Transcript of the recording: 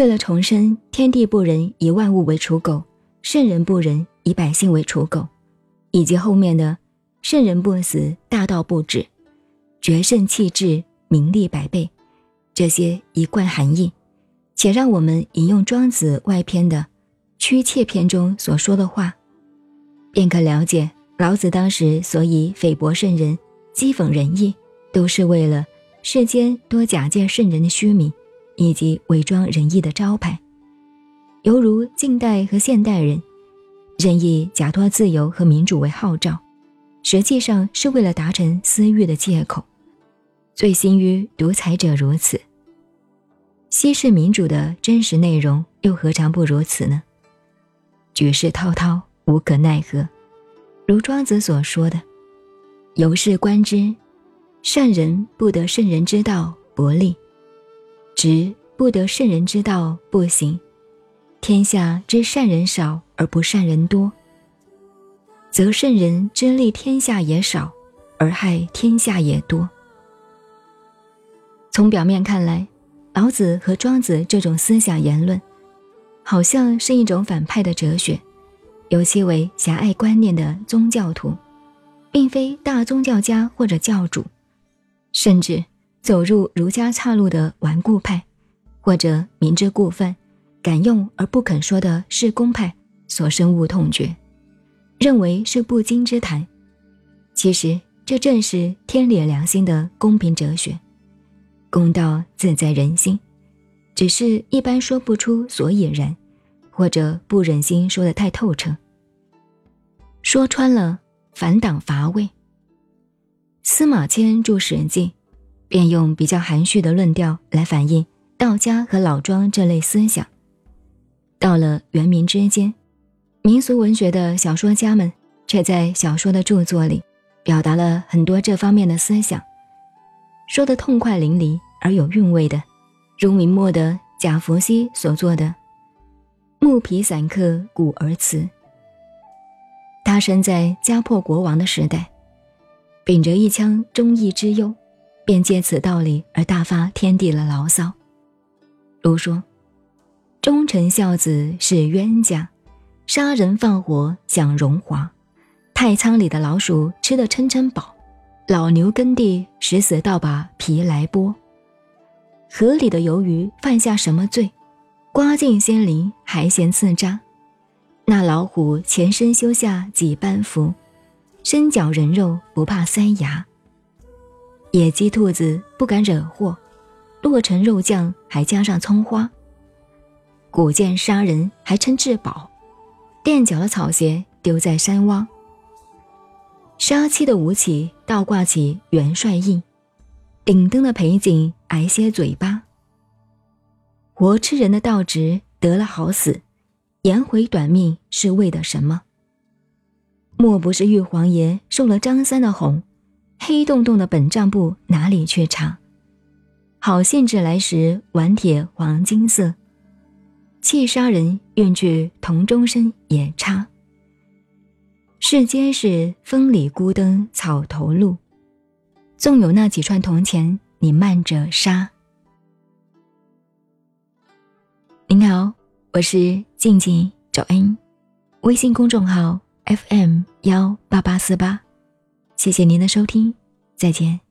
为了重申天地不仁以万物为刍狗，圣人不仁以百姓为刍狗，以及后面的圣人不死，大道不止，绝圣气质，名利百倍，这些一贯含义，且让我们引用庄子外篇的《屈切篇》中所说的话，便可了解老子当时所以诽谤圣人、讥讽仁义，都是为了世间多假借圣人的虚名。以及伪装仁义的招牌，犹如近代和现代人，任意假托自由和民主为号召，实际上是为了达成私欲的借口。醉心于独裁者如此，西式民主的真实内容又何尝不如此呢？举世滔滔，无可奈何。如庄子所说的：“由是观之，善人不得圣人之道，薄利。”直不得圣人之道不行，天下之善人少而不善人多，则圣人之利天下也少，而害天下也多。从表面看来，老子和庄子这种思想言论，好像是一种反派的哲学，尤其为狭隘观念的宗教徒，并非大宗教家或者教主，甚至。走入儒家岔路的顽固派，或者明知故犯、敢用而不肯说的是公派所深恶痛绝，认为是不经之谈。其实这正是天理良心的公平哲学，公道自在人心，只是一般说不出所以然，或者不忍心说的太透彻。说穿了，反党乏味。司马迁著《史记》。便用比较含蓄的论调来反映道家和老庄这类思想。到了元明之间，民俗文学的小说家们却在小说的著作里表达了很多这方面的思想，说得痛快淋漓而有韵味的，如明末的贾福熙所做的《木皮散客古儿词》。他生在家破国亡的时代，秉着一腔忠义之忧。便借此道理而大发天地了牢骚，如说：“忠臣孝子是冤家，杀人放火享荣华。太仓里的老鼠吃得撑撑饱，老牛耕地食死倒把皮来剥。河里的鱿鱼犯下什么罪？刮尽仙鳞还嫌刺扎。那老虎前身修下几般福，身嚼人肉不怕塞牙。”野鸡、兔子不敢惹祸，剁成肉酱还加上葱花。古剑杀人还称至宝，垫脚的草鞋丢在山洼。杀妻的吴起倒挂起元帅印，顶灯的裴景挨些嘴巴。活吃人的道直得了好死，颜回短命是为的什么？莫不是玉皇爷受了张三的哄？黑洞洞的本账簿哪里去查？好兴致来时，顽铁黄金色。气杀人，愿去铜钟身也差。世间事，风里孤灯草头路。纵有那几串铜钱，你慢着杀。您好，我是静静找恩，微信公众号 FM 幺八八四八。谢谢您的收听，再见。